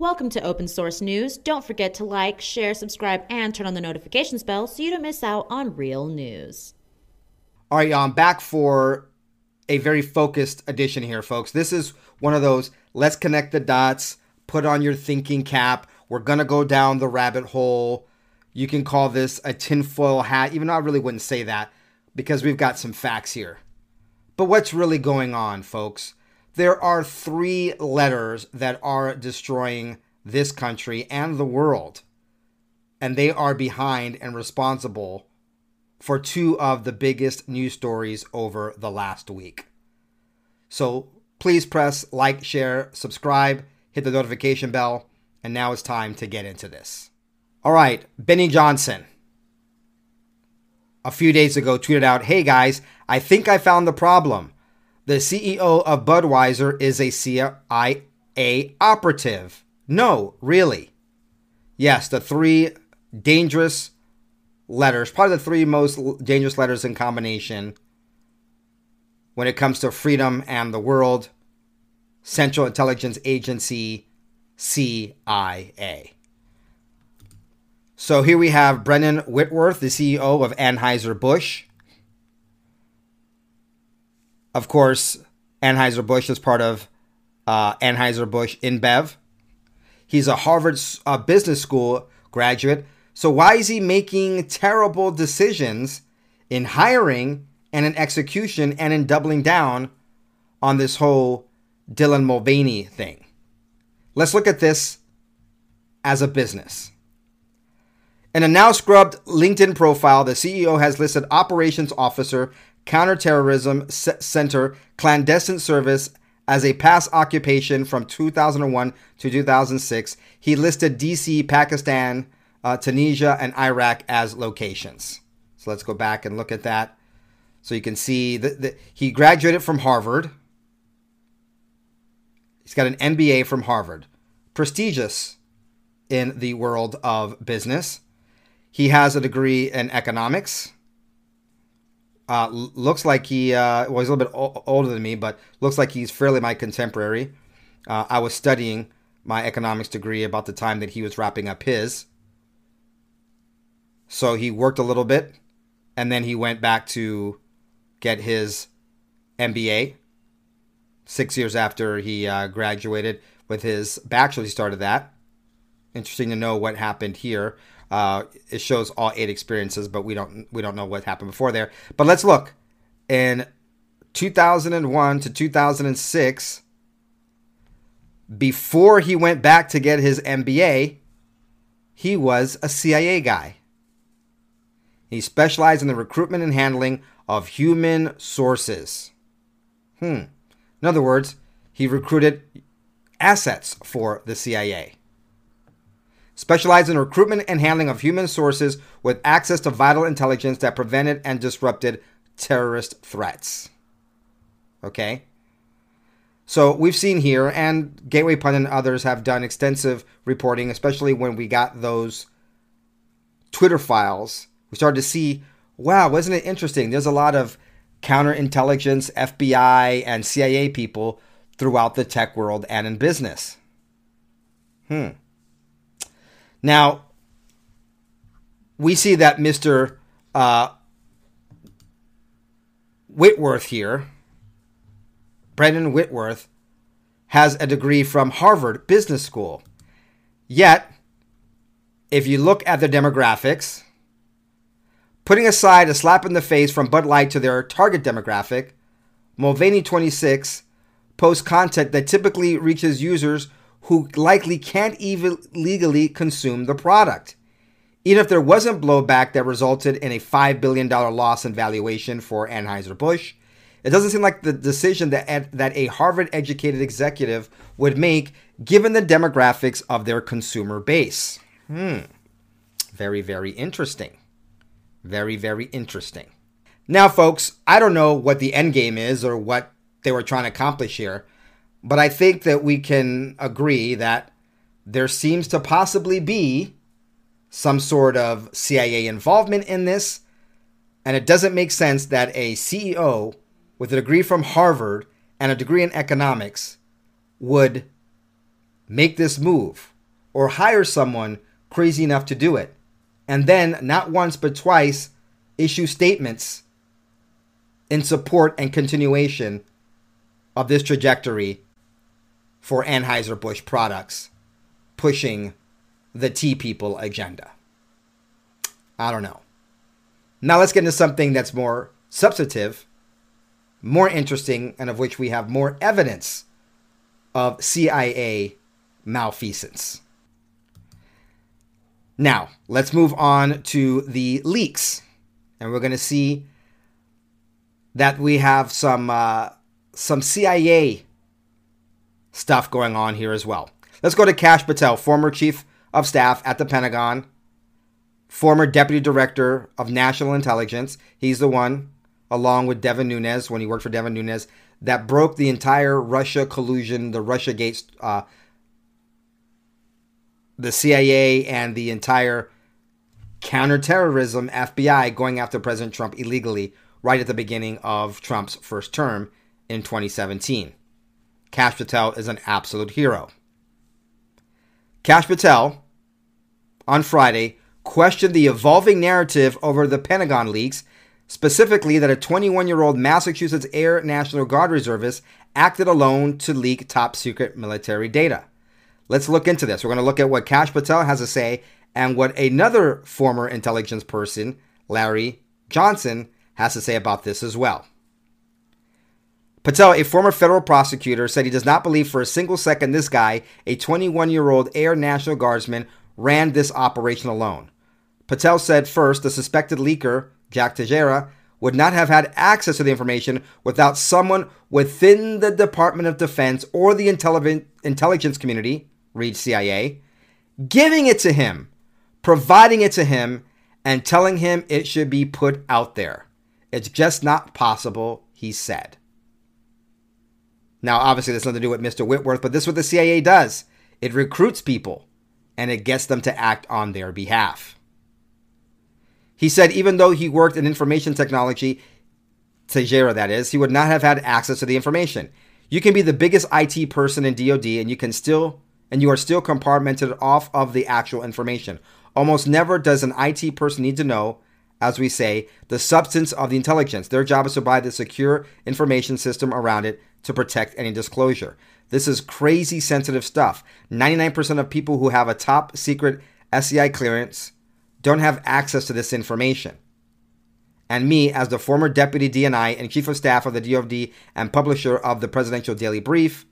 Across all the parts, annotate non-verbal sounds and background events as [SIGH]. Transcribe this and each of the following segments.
Welcome to Open Source News. Don't forget to like, share, subscribe, and turn on the notifications bell so you don't miss out on real news. All right, y'all, I'm back for a very focused edition here, folks. This is one of those let's connect the dots, put on your thinking cap. We're going to go down the rabbit hole. You can call this a tinfoil hat, even though I really wouldn't say that because we've got some facts here. But what's really going on, folks? There are three letters that are destroying this country and the world. And they are behind and responsible for two of the biggest news stories over the last week. So please press like, share, subscribe, hit the notification bell, and now it's time to get into this. All right, Benny Johnson a few days ago tweeted out, Hey guys, I think I found the problem. The CEO of Budweiser is a CIA operative. No, really. Yes, the three dangerous letters, probably the three most dangerous letters in combination when it comes to freedom and the world Central Intelligence Agency, CIA. So here we have Brendan Whitworth, the CEO of Anheuser-Busch. Of course, Anheuser-Busch is part of uh, Anheuser-Busch InBev. He's a Harvard uh, Business School graduate. So why is he making terrible decisions in hiring and in execution and in doubling down on this whole Dylan Mulvaney thing? Let's look at this as a business. In a now scrubbed LinkedIn profile, the CEO has listed Operations Officer, Counterterrorism Center, Clandestine Service as a past occupation from 2001 to 2006. He listed DC, Pakistan, uh, Tunisia, and Iraq as locations. So let's go back and look at that. So you can see that he graduated from Harvard. He's got an MBA from Harvard, prestigious in the world of business. He has a degree in economics. Uh, looks like he uh, well, he's a little bit o- older than me, but looks like he's fairly my contemporary. Uh, I was studying my economics degree about the time that he was wrapping up his. So he worked a little bit, and then he went back to get his MBA. Six years after he uh, graduated with his bachelor's, he started that. Interesting to know what happened here. Uh, it shows all eight experiences, but we don't we don't know what happened before there. But let's look. In 2001 to 2006, before he went back to get his MBA, he was a CIA guy. He specialized in the recruitment and handling of human sources. Hmm. In other words, he recruited assets for the CIA specialized in recruitment and handling of human sources with access to vital intelligence that prevented and disrupted terrorist threats. Okay? So we've seen here, and Gateway Pundit and others have done extensive reporting, especially when we got those Twitter files. We started to see, wow, wasn't it interesting? There's a lot of counterintelligence, FBI, and CIA people throughout the tech world and in business. Hmm. Now, we see that Mr. Uh, Whitworth here, Brendan Whitworth, has a degree from Harvard Business School. Yet, if you look at the demographics, putting aside a slap in the face from Bud Light to their target demographic, Mulvaney 26 posts content that typically reaches users who likely can't even legally consume the product. Even if there wasn't blowback that resulted in a $5 billion loss in valuation for Anheuser-Busch, it doesn't seem like the decision that, that a Harvard educated executive would make given the demographics of their consumer base. Hmm. Very, very interesting. Very, very interesting. Now, folks, I don't know what the end game is or what they were trying to accomplish here, but I think that we can agree that there seems to possibly be some sort of CIA involvement in this. And it doesn't make sense that a CEO with a degree from Harvard and a degree in economics would make this move or hire someone crazy enough to do it. And then, not once but twice, issue statements in support and continuation of this trajectory for Anheuser-Busch products pushing the tea people agenda. I don't know. Now let's get into something that's more substantive, more interesting, and of which we have more evidence of CIA malfeasance. Now, let's move on to the leaks. And we're going to see that we have some uh, some CIA stuff going on here as well. Let's go to Kash Patel, former chief of staff at the Pentagon, former deputy director of national intelligence. He's the one, along with Devin Nunes, when he worked for Devin Nunes, that broke the entire Russia collusion, the Russia Gates, uh, the CIA, and the entire counterterrorism FBI going after President Trump illegally right at the beginning of Trump's first term in 2017. Kash Patel is an absolute hero. Kash Patel, on Friday, questioned the evolving narrative over the Pentagon leaks, specifically that a 21 year old Massachusetts Air National Guard reservist acted alone to leak top secret military data. Let's look into this. We're going to look at what Kash Patel has to say and what another former intelligence person, Larry Johnson, has to say about this as well. Patel, a former federal prosecutor, said he does not believe for a single second this guy, a 21 year old Air National Guardsman, ran this operation alone. Patel said first the suspected leaker, Jack Teixeira, would not have had access to the information without someone within the Department of Defense or the intelligence community, read CIA, giving it to him, providing it to him, and telling him it should be put out there. It's just not possible, he said. Now, obviously, that's nothing to do with Mr. Whitworth, but this is what the CIA does it recruits people and it gets them to act on their behalf. He said even though he worked in information technology, Teixeira that is, he would not have had access to the information. You can be the biggest IT person in DoD and you can still and you are still compartmented off of the actual information. Almost never does an IT person need to know as we say, the substance of the intelligence. Their job is to buy the secure information system around it to protect any disclosure. This is crazy sensitive stuff. 99% of people who have a top secret SCI clearance don't have access to this information. And me, as the former deputy DNI and chief of staff of the DoD and publisher of the Presidential Daily Brief,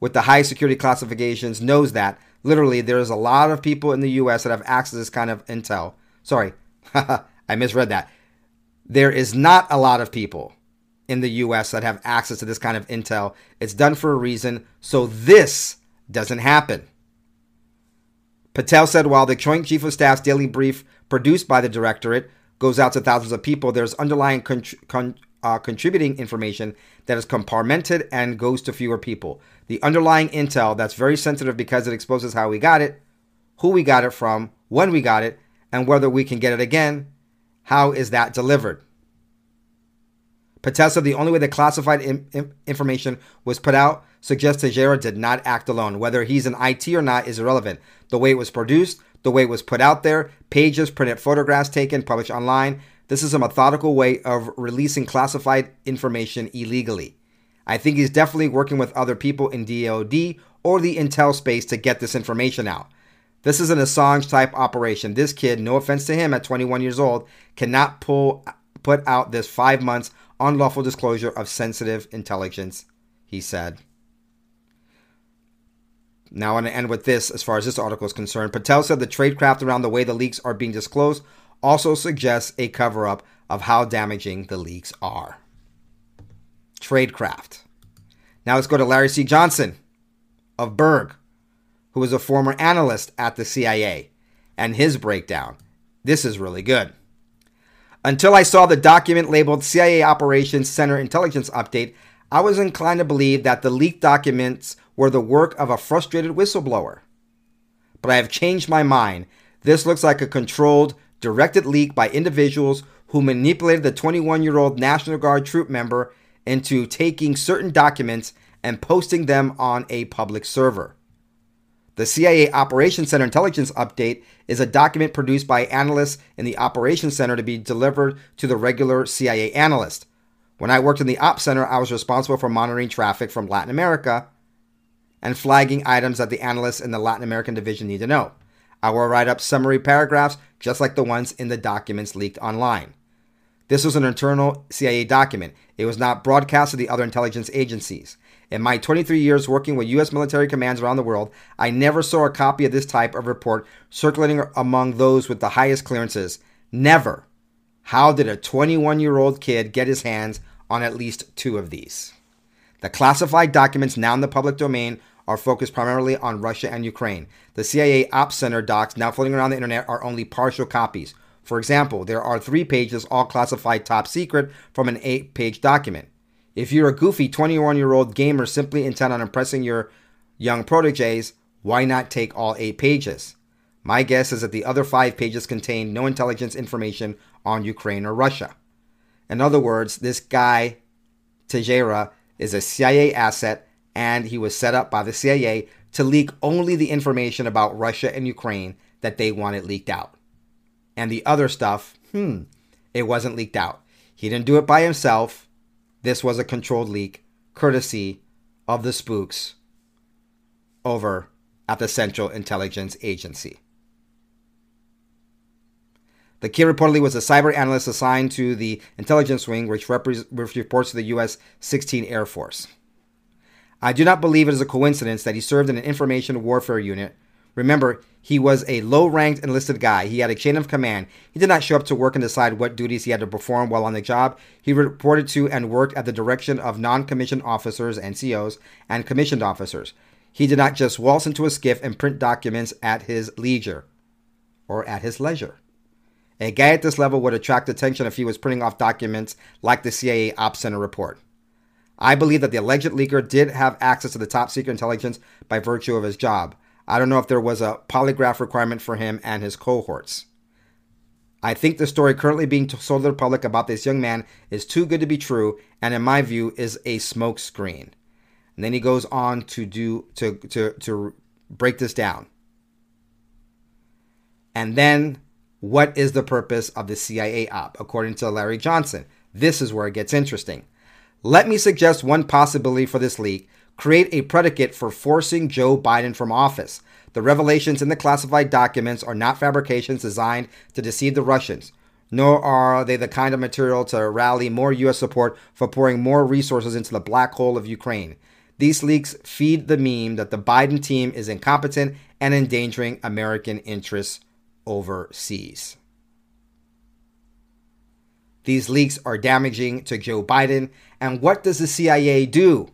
with the high security classifications, knows that literally there's a lot of people in the U.S. that have access to this kind of intel. Sorry, [LAUGHS] I misread that. There is not a lot of people in the US that have access to this kind of intel. It's done for a reason, so this doesn't happen. Patel said while the Joint Chief of Staff's daily brief produced by the Directorate goes out to thousands of people, there's underlying con- uh, contributing information that is compartmented and goes to fewer people. The underlying intel that's very sensitive because it exposes how we got it, who we got it from, when we got it, and whether we can get it again how is that delivered? Patel said the only way the classified in, in, information was put out suggests Teixeira did not act alone. Whether he's an IT or not is irrelevant. The way it was produced, the way it was put out there, pages, printed photographs taken, published online. This is a methodical way of releasing classified information illegally. I think he's definitely working with other people in DoD or the intel space to get this information out. This is an Assange type operation. This kid, no offense to him at 21 years old, cannot pull put out this 5 months unlawful disclosure of sensitive intelligence, he said. Now, I want to end with this as far as this article is concerned. Patel said the tradecraft around the way the leaks are being disclosed also suggests a cover up of how damaging the leaks are. Tradecraft. Now let's go to Larry C. Johnson of Berg who was a former analyst at the CIA, and his breakdown. This is really good. Until I saw the document labeled CIA Operations Center Intelligence Update, I was inclined to believe that the leaked documents were the work of a frustrated whistleblower. But I have changed my mind. This looks like a controlled, directed leak by individuals who manipulated the 21 year old National Guard troop member into taking certain documents and posting them on a public server. The CIA Operations Center Intelligence Update is a document produced by analysts in the Operations Center to be delivered to the regular CIA analyst. When I worked in the Op Center, I was responsible for monitoring traffic from Latin America and flagging items that the analysts in the Latin American division need to know. I will write up summary paragraphs just like the ones in the documents leaked online. This was an internal CIA document. It was not broadcast to the other intelligence agencies. In my 23 years working with U.S. military commands around the world, I never saw a copy of this type of report circulating among those with the highest clearances. Never. How did a 21 year old kid get his hands on at least two of these? The classified documents now in the public domain are focused primarily on Russia and Ukraine. The CIA Ops Center docs now floating around the internet are only partial copies. For example, there are three pages all classified top secret from an eight page document. If you're a goofy 21 year old gamer simply intent on impressing your young proteges, why not take all eight pages? My guess is that the other five pages contain no intelligence information on Ukraine or Russia. In other words, this guy, Teixeira, is a CIA asset and he was set up by the CIA to leak only the information about Russia and Ukraine that they wanted leaked out. And the other stuff, hmm, it wasn't leaked out. He didn't do it by himself. This was a controlled leak, courtesy of the spooks over at the Central Intelligence Agency. The kid reportedly was a cyber analyst assigned to the intelligence wing, which, repre- which reports to the U.S. 16 Air Force. I do not believe it is a coincidence that he served in an information warfare unit. Remember, he was a low ranked enlisted guy. He had a chain of command. He did not show up to work and decide what duties he had to perform while on the job. He reported to and worked at the direction of non commissioned officers, NCOs, and commissioned officers. He did not just waltz into a SCIF and print documents at his leisure or at his leisure. A guy at this level would attract attention if he was printing off documents like the CIA Ops Center report. I believe that the alleged leaker did have access to the top secret intelligence by virtue of his job. I don't know if there was a polygraph requirement for him and his cohorts. I think the story currently being sold to the public about this young man is too good to be true, and in my view, is a smokescreen. And then he goes on to do to to to break this down. And then, what is the purpose of the CIA op? According to Larry Johnson, this is where it gets interesting. Let me suggest one possibility for this leak create a predicate for forcing Joe Biden from office. The revelations in the classified documents are not fabrications designed to deceive the Russians, nor are they the kind of material to rally more U.S. support for pouring more resources into the black hole of Ukraine. These leaks feed the meme that the Biden team is incompetent and endangering American interests overseas. These leaks are damaging to Joe Biden. And what does the CIA do?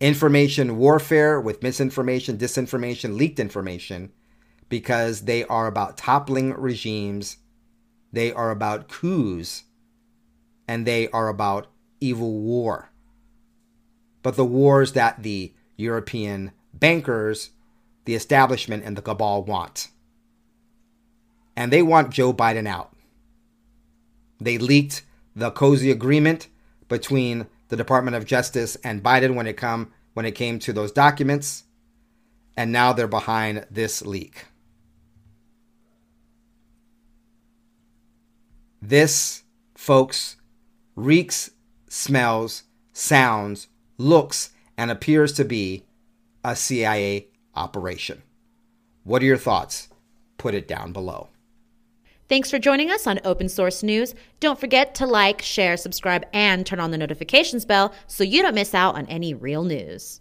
Information warfare with misinformation, disinformation, leaked information, because they are about toppling regimes, they are about coups, and they are about evil war. But the wars that the European bankers, the establishment, and the cabal want. And they want Joe Biden out. They leaked the cozy agreement between the Department of Justice and Biden when it come when it came to those documents, and now they're behind this leak. This, folks, reeks, smells, sounds, looks, and appears to be a CIA operation. What are your thoughts? Put it down below. Thanks for joining us on Open Source News. Don't forget to like, share, subscribe, and turn on the notifications bell so you don't miss out on any real news.